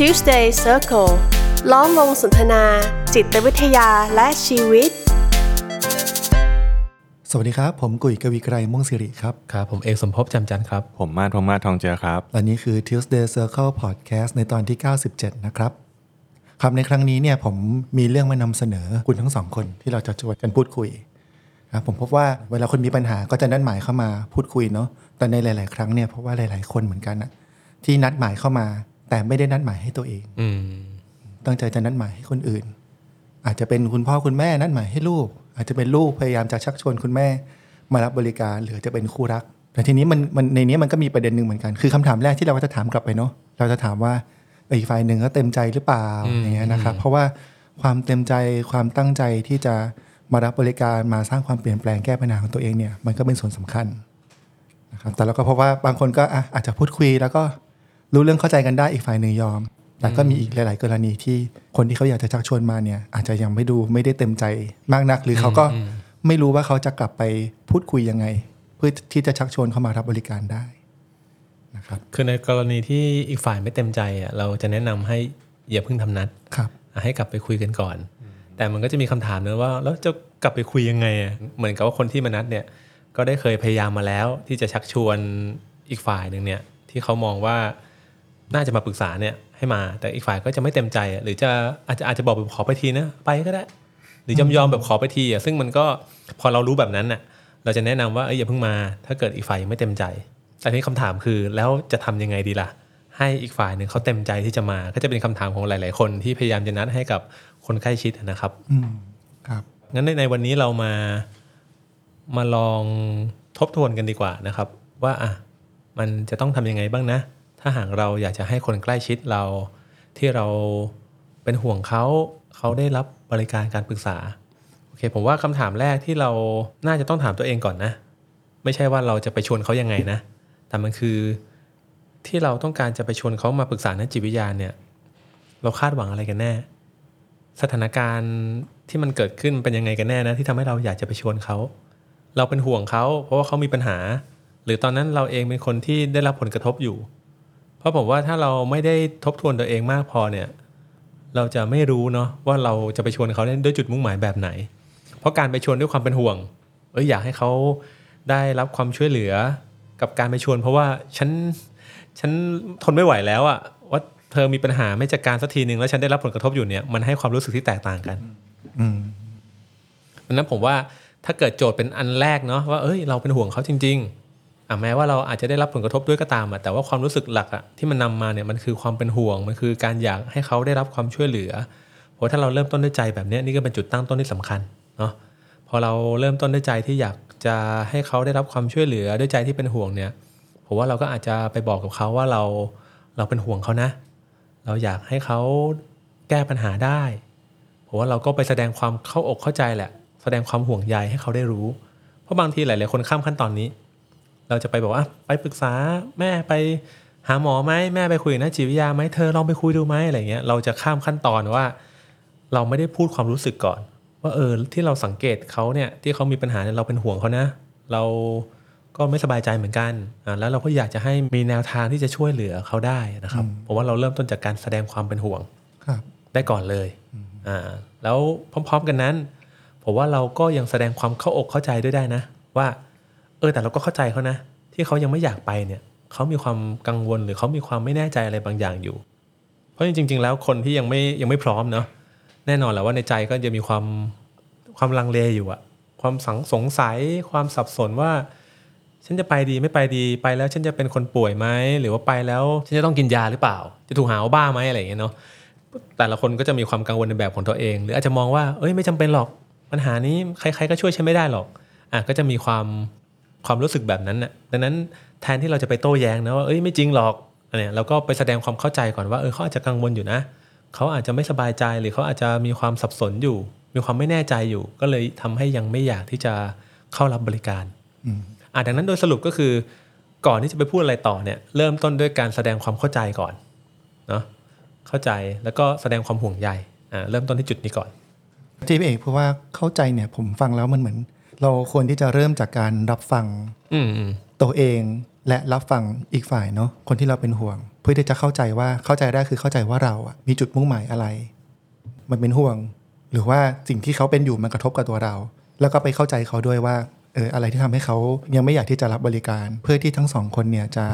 Tuesday Circle ล้อมวงสนทนา จิตวิทยาและชีวิต สวัสดีครับ ผมกุยกวีไกรม่วงสิริครับ ครับ ผมเอกสมภพจำจันทร์ครับ ผมมาดพงมาศทองเจือครับ และนี่คือ Tuesday Circle Podcast ในตอนที่ 97 นะครับครับในครั้งนี้เนี่ยผมมีเรื่องมานำเสนอคุณทั้งสองคนที่เราจะชวนกันพูดคุยครับผมพบว่าเวลาคนมีปัญหาก็จะนัดหมายเข้ามาพูดคุยเนาะแต่ในหลาย ๆ ครั้งเนี่ยเพราะว่าหลาย ๆ คนเหมือนกันอะที่นัดหมายเข้ามา แต่ไม่ได้นัดหมายให้ตัวเองอืมตั้งใจจะนัดหมายให้คนอื่น อาจจะเป็นคุณพ่อคุณแม่นัดหมายให้ลูก อาจจะเป็นลูกพยายามจะชักชวนคุณแม่ มารับบริการหรือจะเป็นคู่รัก แต่ทีนี้มันมันในนี้มันก็มีประเด็นหนึ่งเหมือนกัน คือคำถามแรกที่เราก็จะถามกลับไปเนาะเราจะถามว่าเอออีกฝ่ายหนึ่งก็เต็มใจหรือเปล่าอืมอย่างเงี้ยนะครับ เพราะว่าความเต็มใจความตั้งใจที่จะมารับบริการมาสร้างความเปลี่ยนแปลงแก้ปัญหาของตัวเองเนี่ยมันก็เป็นส่วนสำคัญนะครับแต่เราก็พบว่าบางคนก็อะอาจจะพูดคุยแล้วก็ รู้เรื่องเข้าใจกันได้อีกฝ่ายหนึ่งยอม แต่ก็มีอีกหลาย ๆ กรณีที่คนที่เขาอยากจะชักชวนมาเนี่ย อาจจะยังไม่ดูไม่ได้เต็มใจมากนัก หรือเขาก็ไม่รู้ว่าเขาจะกลับไปพูดคุยยังไง เพื่อที่จะชักชวนเข้ามารับบริการได้นะครับคือในกรณีที่อีกฝ่ายไม่เต็มใจอะเราจะแนะนำให้อย่าเพิ่งทำนัดครับอะให้กลับไปคุยกันก่อน แต่มันก็จะมีคำถามนะว่าแล้วจะกลับไปคุยยังไงอะเหมือนกับว่าคนที่มานัดเนี่ยก็ได้เคยพยายามมาแล้วที่จะชักชวนอีกฝ่ายหนึ่งเนี่ยที่เขามองว่า น่าจะมาปรึกษาเนี่ยให้มาแต่อีกฝ่ายก็จะไม่เต็มใจอะหรือจะอาจจะอาจจะบอกแบบขอไปทีนะไปก็ได้ หรือยอมยอมแบบขอไปทีอะซึ่งมันก็พอเรารู้แบบนั้นน่ะเราจะแนะนำว่าเอ้ยอย่าเพิ่งมา ถ้าเกิดอีกฝ่ายยังไม่เต็มใจแต่ทีนี้คำถามคือแล้วจะทำยังไงดีล่ะ ให้อีกฝ่ายหนึ่งเขาเต็มใจที่จะมา ก็จะเป็นคำถามของหลาย ๆ คนที่พยายามจะนัดให้กับคนใกล้ชิดนะครับ อืมครับงั้นในในวันนี้เรามามาลองทบทวนกันดีกว่านะครับ ว่าอะมันจะต้องทำยังไงบ้างนะ ถ้าหากเราอยากจะให้คนใกล้ชิดเรา ที่เราเป็นห่วงเขาเขาได้รับบริการการปรึกษาโอเคผมว่าคำถามแรกที่เราน่าจะต้องถามตัวเองก่อนนะ ไม่ใช่ว่าเราจะไปชวนเขายังไงนะ แต่มันคือที่เราต้องการจะไปชวนเขามาปรึกษานักจิตวิทยาเนี่ย เราคาดหวังอะไรกันแน่ สถานการณ์ที่มันเกิดขึ้นเป็นยังไงกันแน่นะ ที่ทำให้เราอยากจะไปชวนเขา เราเป็นห่วงเขา เพราะว่าเขามีปัญหา หรือตอนนั้นเราเองเป็นคนที่ได้รับผลกระทบอยู่ ราะผมว่าถ้าเราไม่ได้ทบทวนตัวเองมากพอเนี่ย เราจะไม่รู้เนาะว่าเราจะไปชวนเขาได้ด้วยจุดมุ่งหมายแบบไหน เพราะการไปชวนด้วยความเป็นห่วง เอ้ยอยากให้เขาได้รับความช่วยเหลือกับการไปชวน เพราะว่าฉันฉันทนไม่ไหวแล้วอะว่าเธอมีปัญหาไม่จัดการสักทีหนึ่งแล้วฉันได้รับผลกระทบอยู่เนี่ยมันให้ความรู้สึกที่แตกต่างกันอืมดังนั้นผมว่าถ้าเกิดโจทย์เป็นอันแรกเนาะว่าเอ้ยเราเป็นห่วงเขาจริงๆอะ แม้ว่าเราอาจจะได้รับผลกระทบด้วยก็ตามอะแต่ว่าความรู้สึกหลักอะที่มันนำมาเนี่ยมันคือความเป็นห่วง มันคือการอยากให้เขาได้รับความช่วยเหลือเพราะถ้าเราเริ่มต้นด้วยใจแบบนี้นี่ก็เป็นจุดตั้งต้นที่สำคัญเนาะพอเราเริ่มต้นด้วยใจที่อยากจะให้เขาได้รับความช่วยเหลือด้วยใจที่เป็นห่วงเนี่ยผมว่าเราก็อาจจะไปบอกกับเขาว่าเราเราเป็นห่วงเขานะ เราอยากให้เขาแก้ปัญหาได้ผมว่าเราก็ไปแสดงความเข้าอกเข้าใจแหละ แสดงความห่วงใยให้เขาได้รู้ เพราะบางทีหลาย ๆ คนข้ามขั้นตอนนี้ เราจะไปบอกว่าอะไปปรึกษาแม่ไปหาหมอไหมแม่ไปคุยกับนักจิตวิทยาไหมเธอลองไปคุยดูไหมอะไรเงี้ยเราจะข้ามขั้นตอนว่า เราไม่ได้พูดความรู้สึกก่อน ว่าเออที่เราสังเกตเขาเนี่ยที่เขามีปัญหาเนี่ยเราเป็นห่วงเขานะ เราก็ไม่สบายใจเหมือนกันอะแล้วเราก็อยากจะให้มีแนวทางที่จะช่วยเหลือเขาได้นะครับผมว่าเราเริ่มต้นจากการแสดงความเป็นห่วงครับได้ก่อนเลยอ่าแล้วพร้อม ๆ กันนั้นผมว่าเราก็ยังแสดงความเข้าอกเข้าใจด้วยได้นะ ว่า เออแต่เราก็เข้าใจเขานะ ที่เขายังไม่อยากไปเนี่ยเขามีความกังวลหรือเขามีความไม่แน่ใจอะไรบางอย่างอยู่ เพราะจริง ๆ แล้วคนที่ยังไม่ยังไม่พร้อมเนาะแน่นอนแหละว่าในใจก็จะมีความความลังเลอยู่อะความสังสงสัย ความสับสนว่า ฉันจะไปดีไม่ไปดีไปแล้ว ฉันจะเป็นคนป่วยไหมหรือว่าไปแล้ว ฉันจะต้องกินยาหรือเปล่า จะถูกหาว่าบ้าไหมอะไรอย่างเงี้ยเนาะแต่ละคนก็จะมีความกังวลในแบบของตัวเอง หรืออาจจะมองว่าเอ้ยไม่จำเป็นหรอกปัญหานี้ใคร ๆก็ช่วยฉันไม่ได้หรอกอะก็จะมีความ ความรู้สึกแบบนั้นน่ะดังนั้นแทนที่เราจะไปโต้แย้งนะว่าเอ้ยไม่จริงหรอกอันเนี้ยเราก็ไปแสดงความเข้าใจก่อนว่าเออเขาอาจจะกังวลอยู่นะเขาอาจจะไม่สบายใจหรือเขาอาจจะมีความสับสนอยู่ มีความไม่แน่ใจอยู่ ก็เลยทำให้ยังไม่อยากที่จะเข้ารับบริการอืมอะดังนั้นโดยสรุปก็คือ ก่อนที่จะไปพูดอะไรต่อเนี่ยเริ่มต้นด้วยการแสดงความเข้าใจก่อนเนาะเข้าใจแล้วก็แสดงความห่วงใยอ่าเริ่มต้นที่จุดนี้ก่อนที่พี่เอกเพราะว่าเข้าใจเนี่ยผมฟังแล้วมันเหมือน เราควรที่จะเริ่มจากการรับฟังอืมอืมตัวเองและรับฟังอีกฝ่ายเนาะคนที่เราเป็นห่วงเพพื่อที่จะเข้าใจว่าเข้าใจได้คือเข้าใจว่าเราอะมีจุดมุ่งหมายอะไร มันเป็นห่วง หรือว่าสิ่งที่เขาเป็นอยู่มันกระทบกับตัวเรา แล้วก็ไปเข้าใจเขาด้วยว่าเอออะไรที่ทำให้เขายังไม่อยากที่จะรับบริการ เพื่อที่ทั้งสองคนเนี่ยจะ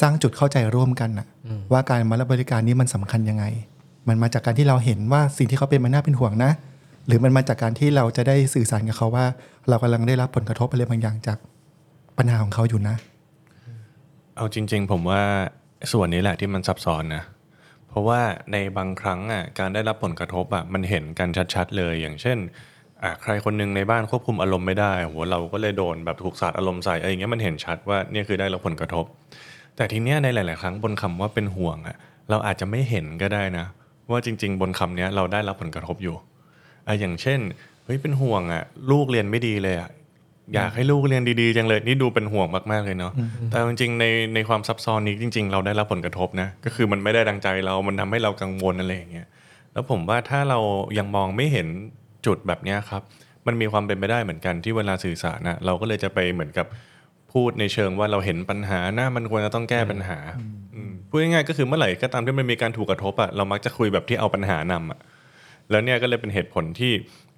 สร้างจุดเข้าใจร่วมกันนะว่าการมารับบริการนี้มันสำคัญยังไง มันมาจากการที่เราเห็นว่าสิ่งที่เขาเป็นมันน่าเป็นห่วงนะ หรือมันมาจากการที่เราจะได้สื่อสารกับเขาว่า เรากำลังได้รับผลกระทบอะไรบางอย่างจากปัญหาของเขาอยู่นะ เอาจริง ๆ ผมว่าส่วนนี้แหละที่มันซับซ้อนนะเพราะว่าในบางครั้งอะการได้รับผลกระทบอะมันเห็นกันชัดๆ เลยอย่างเช่นอะใครคนหนึงในบ้านควบคุมอารมณ์ไม่ได้โหเราก็เลยโดนแบบถูกสาดอารมณ์ใส่อะไรอย่างเงี้ยมันเห็นชัดว่าเนี่ยคือได้รับผลกระทบ แต่ทีเนี้ยในหลาย ๆ ครั้งบนคำว่าเป็นห่วงอะเราอาจจะไม่เห็นก็ได้นะ ว่าจริง ๆ บนคำเนี้ยเราได้รับผลกระทบอยู่ อะอย่างเช่นเฮ้ยเป็นห่วงอะลูกเรียนไม่ดีเลยอะอยากให้ลูกเรียนดีๆจังเลยนี่ดูเป็นห่วงมากๆเลยเนาะแต่จริงๆในในความซับซ้อนนี้จริง ๆ เราได้รับผลกระทบนะก็คือมันไม่ได้ดังใจเรา มันทำให้เรากังวลอะไรอย่างเงี้ยแล้วผมว่าถ้าเรายังมองไม่เห็นจุดแบบเนี้ยครับ มันมีความเป็นไปได้เหมือนกันที่เวลาสื่อสารนะเราก็เลยจะไปเหมือนกับพูดในเชิงว่าเราเห็นปัญหาหน้ามันควรจะต้องแก้ปัญหาอืมพูดง่ายๆก็คือเมื่อไหร่ก็ตามที่มันมีการถูกกระทบอะเรามักจะคุยแบบที่เอาปัญหานำอะ แล้วเนี่ยก็เลยเป็นเหตุผลที่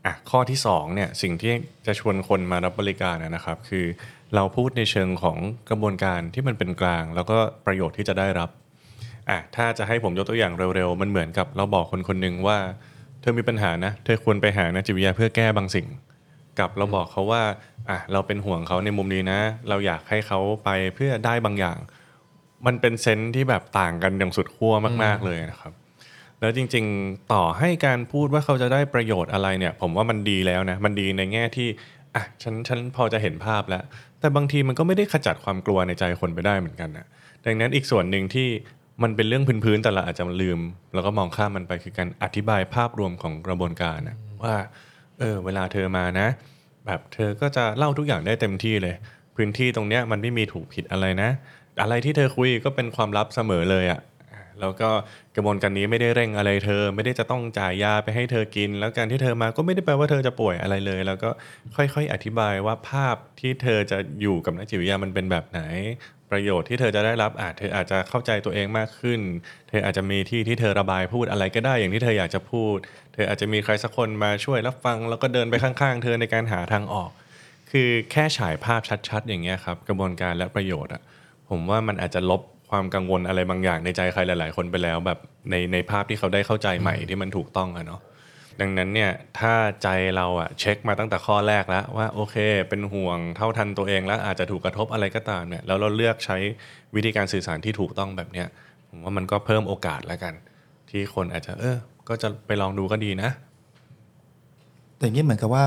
อะข้อที่สองเนี่ยสิ่งที่จะชวนคนมารับบริการนะนะครับ คือเราพูดในเชิงของกระบวนการที่มันเป็นกลาง แล้วก็ประโยชน์ที่จะได้รับอะถ้าจะให้ผมยกตัวอย่างเร็วๆ มันเหมือนกับเราบอกคนคนหนึ่งว่า เธอมีปัญหานะเธอควรไปหานักจิตวิทยาเพื่อแก้บางสิ่ง กับเราบอกเขาว่าอะเราเป็นห่วงเขาในมุมนี้นะ เราอยากให้เขาไปเพื่อได้บางอย่าง มันเป็นเซนส์ที่แบบต่างกันอย่างสุดขั้วมาก ๆเลยนะครับ แล้วจริง ๆ ต่อให้การพูดว่าเขาจะได้ประโยชน์อะไรเนี่ย ผมว่ามันดีแล้วนะ มันดีในแง่ที่อะฉันฉันพอจะเห็นภาพแล้ว แต่บางทีมันก็ไม่ได้ขจัดความกลัวในใจคนไปได้เหมือนกันนะดังนั้นอีกส่วนหนึ่งที่มันเป็นเรื่องพื้นๆแต่เราอาจจะลืม แล้วก็มองข้ามมันไปคือการอธิบายภาพรวมของกระบวนการนะว่าเออเวลาเธอมานะ แบบเธอก็จะเล่าทุกอย่างได้เต็มที่เลย พื้นที่ตรงเนี้ยมันไม่มีถูกผิดอะไรนะ อะไรที่เธอคุยก็เป็นความลับเสมอเลยอะ่ะ แล้วก็กระบวนการนี้ไม่ได้เร่งอะไรเธอ ไม่ได้จะต้องจ่ายยาไปให้เธอกิน แล้วการที่เธอมาก็ไม่ได้แปลว่าเธอจะป่วยอะไรเลย แล้วก็ค่อยๆ อธิบายว่าภาพที่เธอจะอยู่กับนักจิตวิทยามันเป็นแบบไหน ประโยชน์ที่เธอจะได้รับอาจเธออาจจะเข้าใจตัวเองมากขึ้น เธออาจจะมีที่ที่เธอระบายพูดอะไรก็ได้อย่างที่เธออยากจะพูด เธออาจจะมีใครสักคนมาช่วยรับฟัง แล้วก็เดินไปข้างๆ เธอในการหาทางออก คือแค่ฉายภาพชัดๆ อย่างเงี้ยครับกระบวนการและประโยชน์อะผมว่ามันอาจจะลบ ความกังวลอะไรบางอย่างในใจใครหลาย ๆ คนไปแล้ว แบบในในภาพที่เขาได้เข้าใจใหม่ที่มันถูกต้องอะเนาะดังนั้นเนี่ยถ้าใจเราอะเช็คมาตั้งแต่ข้อแรกแล้วว่าโอเค เป็นห่วงเท่าทันตัวเองแล้วอาจจะถูกกระทบอะไรก็ตามเนี่ยแล้วเราเลือกใช้วิธีการสื่อสารที่ถูกต้องแบบเนี้ยผมว่ามันก็เพิ่มโอกาสแล้วกัน ที่คนอาจจะเออ ก็จะไปลองดูก็ดีนะ แต่อย่างนี้เหมือนกับว่า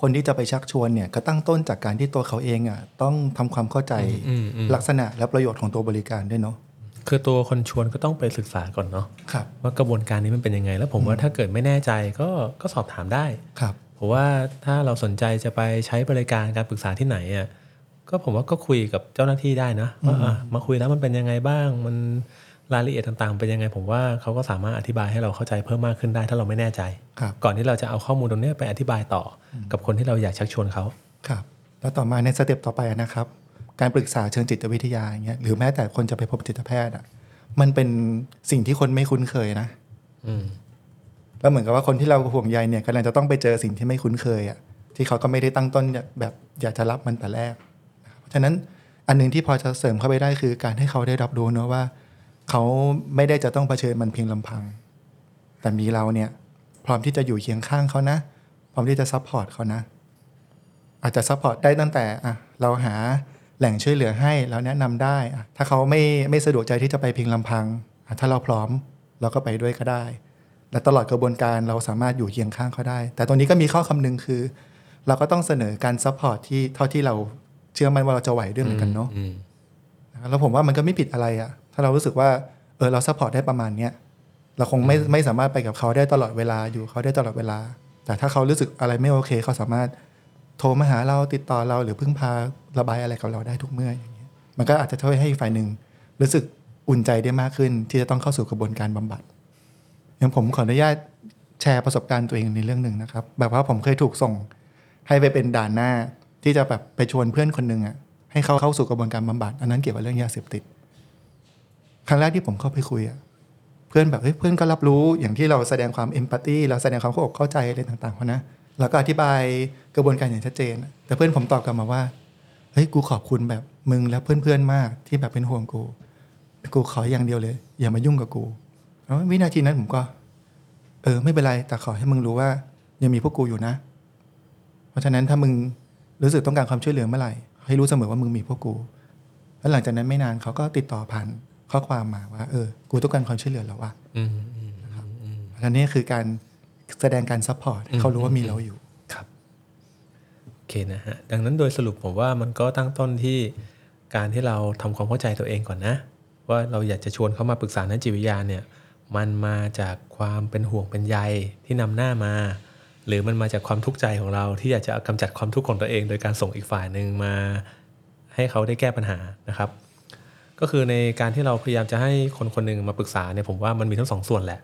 คนที่จะไปชักชวนเนี่ยก็ตั้งต้นจากการที่ตัวเขาเองอะต้องทำความเข้าใจอืมอืมลักษณะและประโยชน์ของตัวบริการด้วยเนาะคือตัวคนชวนก็ต้องไปศึกษาก่อนเนาะครับว่ากระบวนการนี้มันเป็นยังไง แล้วผมว่าถ้าเกิดไม่แน่ใจก็ก็สอบถามได้ครับเพราะว่าถ้าเราสนใจจะไปใช้บริการการปรึกษาที่ไหนอะก็ผมว่าก็คุยกับเจ้าหน้าที่ได้นะว่าอะมาคุยแล้วมันเป็นยังไงบ้างมัน รายละเอียดต่างๆเป็นยังไงผมว่าเขาก็สามารถอธิบายให้เราเข้าใจเพิ่มมากขึ้นได้ถ้าเราไม่แน่ใจครับก่อนที่เราจะเอาข้อมูลตรงเนี้ยไปอธิบายต่ออกับคนที่เราอยากชักชวนเขาครับแล้วต่อมาในสเต็ปต่อไปนะครับ การปรึกษาเชิงจิตวิทยาอย่างเงี้ยหรือแม้แต่คนจะไปพบจิตแพทย์อะมันเป็นสิ่งที่คนไม่คุ้นเคยนะอืมแล้วเหมือนกับว่าคนที่เราห่วงใยเนี่ยกำลังจะต้องไปเจอสิ่งที่ไม่คุ้นเคยอะที่เขาก็ไม่ได้ตั้งต้นแบบอยากจะรับมันแต่แรกนะครับเพราะฉะนั้นอันหนึ่งที่พอจะเสริมเข้าไปได้คือการให้เขาได้รับรู้เนอะว่า เขาไม่ได้จะต้องเผชิญมันเพียงลำพัง แต่มีเราเนี่ย พร้อมที่จะอยู่เคียงข้างเขานะ พร้อมที่จะ support เขานะ อาจจะ support ได้ตั้งแต่อะเราหาแหล่งช่วยเหลือให้แล้วแนะนำได้อะถ้าเขาไม่ไม่สะดวกใจที่จะไปเพียงลำพังอะถ้าเราพร้อมเราก็ไปด้วยก็ได้ และตลอดกระบวนการเราสามารถอยู่เคียงข้างเขาได้ แต่ตรงนี้ก็มีข้อคำนึงคือ เราก็ต้องเสนอการ support ที่เท่าที่เราเชื่อมั่นว่าเราจะไหวด้วยเหมือนกันเนาะอืมนะครับแล้วผมว่ามันก็ไม่ผิดอะไรอะ ถ้าเรารู้สึกว่าเออเรา support ได้ประมาณเนี้ยเราคงไม่ไม่สามารถไปกับเขาได้ตลอดเวลาอยู่เขาได้ตลอดเวลา แต่ถ้าเขารู้สึกอะไรไม่โอเค เขาสามารถโทรมาหาเราติดต่อเราหรือพึ่งพาระบายอะไรกับเราได้ทุกเมื่ออย่างเงี้ยมันก็อาจจะช่วยให้อีกฝ่ายหนึ่งรู้สึกอุ่นใจได้มากขึ้น ที่จะต้องเข้าสู่กระบวนการบำบัดอย่างผมขออนุญาตแชร์ประสบการณ์ตัวเองในเรื่องหนึ่งนะครับ แบบว่าผมเคยถูกส่งให้ไปเป็นด่านหน้าที่จะแบบไปชวนเพื่อนคนหนึ่งอะให้เขาเข้าสู่กระบวนการบำบัด อันนั้นเกี่ยวกับเรื่องยาเสพติด ครั้งแรกที่ผมเข้าไปคุยอะเพื่อนแบบเฮ้ยเพื่อนก็รับรู้อย่างที่เราแสดงความเอมพัตตีเราแสดงความเข้าอกเข้าใจอะไรต่างๆเขานะแล้วก็อธิบายกระบวนการอย่างชัดเจน แต่เพื่อนผมตอบกลับมาว่าเฮ้ยกูขอบคุณแบบมึงและเพื่อนๆมากที่แบบเป็นห่วงกูกูขออย่างเดียวเลย อย่ามายุ่งกับกูแล้ววินาทีนั้นผมก็ เออ ไม่เป็นไรแต่ขอให้มึงรู้ว่ายังมีพวกกูอยู่นะ เพราะฉะนั้นถ้ามึงรู้สึกต้องการความช่วยเหลือเมื่อไหร่ ให้รู้เสมอว่ามึงมีพวกกู แล้วหลังจากนั้นไม่นานเขาก็ติดต่อผ่าน ข้อความมาว่าเออกูต้องการความช่วยเหลือแล้วว่ะอืมออืมเพราะฉะนั้นนี่คือการแสดงการ support ให้เขารู้ว่ามีเราอยู่ครับโอเคนะฮะดังนั้นโดยสรุปผมว่ามันก็ตั้งต้นที่การที่เราทำความเข้าใจตัวเองก่อนนะ ว่าเราอยากจะชวนเขามาปรึกษานักจิตวิทยาเนี่ย มันมาจากความเป็นห่วงเป็นใยที่นำหน้ามา หรือมันมาจากความทุกข์ใจของเราที่อยากจะกำจัดความทุกข์ของตัวเอง โดยการส่งอีกฝ่ายหนึ่งมา ให้เขาได้แก้ปัญหานะครับ ก็คือในการที่เราพยายามจะให้คนคนหนึ่งมาปรึกษาเนี่ยผมว่ามันมีทั้งสองส่วนแหละ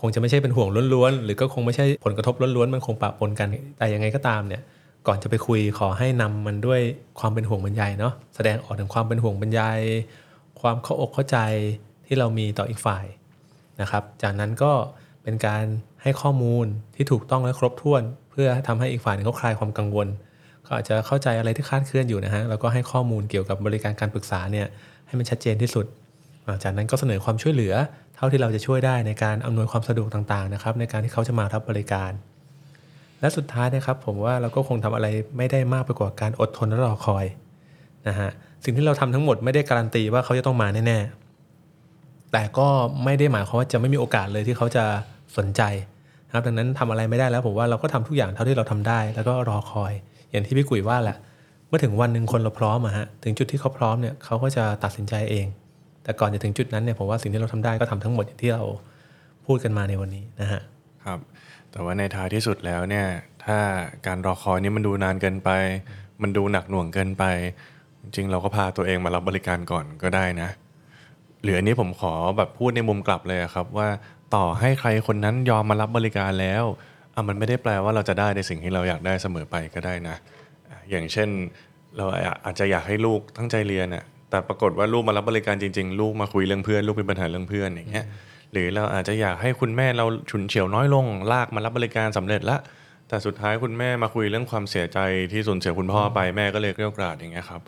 คงจะไม่ใช่เป็นห่วงล้วนๆ หรือก็คงไม่ใช่ผลกระทบล้วนๆ มันคงปะปนกัน แต่ยังไงก็ตามเนี่ย ก่อนจะไปคุยขอให้นำมันด้วยความเป็นห่วงบรรยายเนาะ แสดงออกถึงความเป็นห่วงบรรยาย ความเข้าอกเข้าใจที่เรามีต่ออีกฝ่ายนะครับ จากนั้นก็เป็นการให้ข้อมูลที่ถูกต้องและครบถ้วน เพื่อทำให้อีกฝ่ายหนึงเขาคลายความกังวลเขาอาจจะเข้าใจอะไรที่คาดเคลื่อนอยู่นะฮะ แล้วก็ให้ข้อมูลเกี่ยวกับบริการการปรึกษาเนี่ย ให้มันชัดเจนที่สุด จากนั้นก็เสนอความช่วยเหลือ เท่าที่เราจะช่วยได้ในการอำนวยความสะดวกต่างๆนะครับในการที่เขาจะมารับบริการ และสุดท้ายนะครับผมว่าเราก็คงทำอะไรไม่ได้มากไปกว่าการอดทนและรอคอยนะฮะสิ่งที่เราทำทั้งหมดไม่ได้การันตีว่าเขาจะต้องมาแน่ๆแต่ก็ไม่ได้หมายความว่าจะไม่มีโอกาสเลยที่เขาจะสนใจนะครับดังนั้นทำอะไรไม่ได้แล้วผมว่าเราก็ทำทุกอย่างเท่าที่เราทำได้ แล้วก็รอคอย อย่างที่พี่กุยว่าแหละ มื่อถึงวันหนึ่งคนเราพร้อมอะฮะถึงจุดที่เขาพร้อมเนี่ยเขาก็จะตัดสินใจเอง แต่ก่อนจะถึงจุดนั้นเนี่ยผมว่าสิ่งที่เราทำได้ก็ทำทั้งหมดอย่างที่เราพูดกันมาในวันนี้นะฮะครับแต่ว่าในท้ายที่สุดแล้วเนี่ยถ้าการรอคอยนี่มันดูนานเกินไป มันดูหนักหน่วงเกินไป จริงเราก็พาตัวเองมารับบริการก่อนก็ได้นะหรืออันนี้ผมขอแบบพูดในมุมกลับเลยอะครับว่าต่อให้ใครคนนั้นยอมมารับบริการแล้วอะมันไม่ได้แปลว่าเราจะได้ในสิ่งที่เราอยากได้เสมอไปก็ได้นะ อะอย่างเช่น เราอาจจะอยากให้ลูกตั้งใจเรียนอะแต่ปรากฏว่าลูกมารับบริการจริง ๆ ลูกมาคุยเรื่องเพื่อนลูกเป็นปัญหาเรื่องเพื่อนอย่างเงี้ยหรือเราอาจจะอยากให้คุณแม่เราฉุนเฉียวน้อยลง ลากมารับบริการสำเร็จละแต่สุดท้ายคุณแม่มาคุยเรื่องความเสียใจที่สูญเสียคุณพ่อไปแม่ก็เลยเกลี้ยวกราดอย่างเงี้ยครับ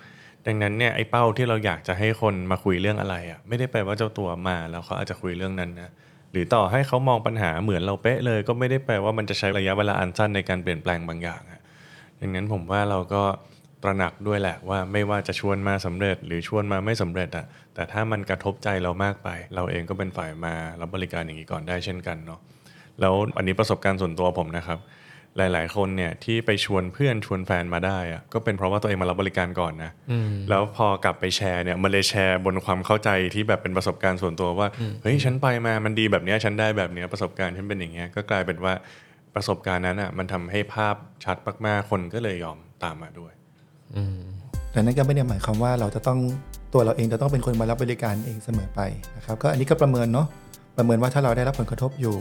ดังนั้นเนี่ยไอ้เป้าที่เราอยากจะให้คนมาคุยเรื่องอะไรอะไม่ได้แปลว่าเจ้าตัวมาแล้วเขาอาจจะคุยเรื่องนั้นนะหรือต่อให้เขามองปัญหาเหมือนเราเป๊ะเลย ก็ไม่ได้แปลว่ามันจะใช้ระยะเวลาอันสั้นในการเปลี่ยนแปลงบางอย่างอะ ดังนั้นผมว่าเราก็ตระหนักด้วยแหละว่าไม่ว่าจะชวนมาสำเร็จ หรือชวนมาไม่สำเร็จอะแต่ถ้ามันกระทบใจเรามากไป เราเองก็เป็นฝ่ายมารับบริการอย่างนี้ก่อนได้เช่นกันเนาะแล้วอันนี้ประสบการณ์ส่วนตัวผมนะครับ หลาย ๆ คนเนี่ยที่ไปชวนเพื่อนชวนแฟนมาได้อะก็เป็นเพราะว่าตัวเองมารับบริการก่อนนะแล้วพอกลับไปแชร์เนี่ยมันเลยแชร์บนความเข้าใจที่แบบเป็นประสบการณ์ส่วนตัวว่าเฮ้ยฉันไปมามันดีแบบเนี้ยฉันได้แบบเนี้ยประสบการณ์ฉันเป็นอย่างเงี้ยก็กลายเป็นว่า ประสบการณ์นั้นอะมันทำให้ภาพชัดมากๆคนก็เลยยอมตามมาด้วยแต่นั่นก็ไม่ได้หมายความว่าเราจะต้องตัวเราเองจะต้องเป็นคนมารับบริการเองเสมอไปนะครับก็อันนี้ก็ประเมินเนาะประเมินว่าถ้าเราได้รับผลกระทบอยู่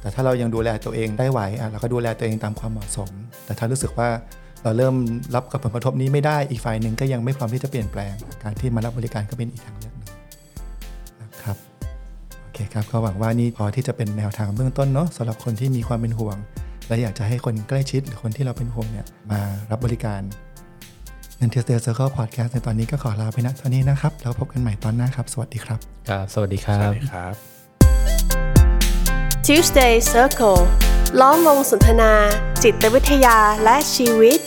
แต่ถ้าเรายังดูแลตัวเองได้ไหวอะเราก็ดูแลตัวเองตามความเหมาะสม แต่ถ้ารู้สึกว่าเราเริ่มรับกับผลกระทบนี้ไม่ได้อีกฝ่ายหนึ่งก็ยังไม่พร้อมที่จะเปลี่ยนแปลง การที่มารับบริการก็เป็นอีกทางเลือก อเคครับก็หวังว่านี่พอที่จะเป็นแนวทางเบื้องต้นเนาะสำหรับคนที่มีความเป็นห่วง และอยากจะให้คนใกล้ชิดหรือคนที่เราเป็นห่วงเนี่ยมารับบริการ n t s d Circle Podcast ในตอนนี้ก็ขอลาไปนะเท่านี้นะครับ แล้วพบกันใหม่ตอนหน้าครับ สวัสดีครับครับสวัสดีครัสวับสดีครับ Tuesday Circle ล้อมวงสนทนา จิตวิทยาและชีวิต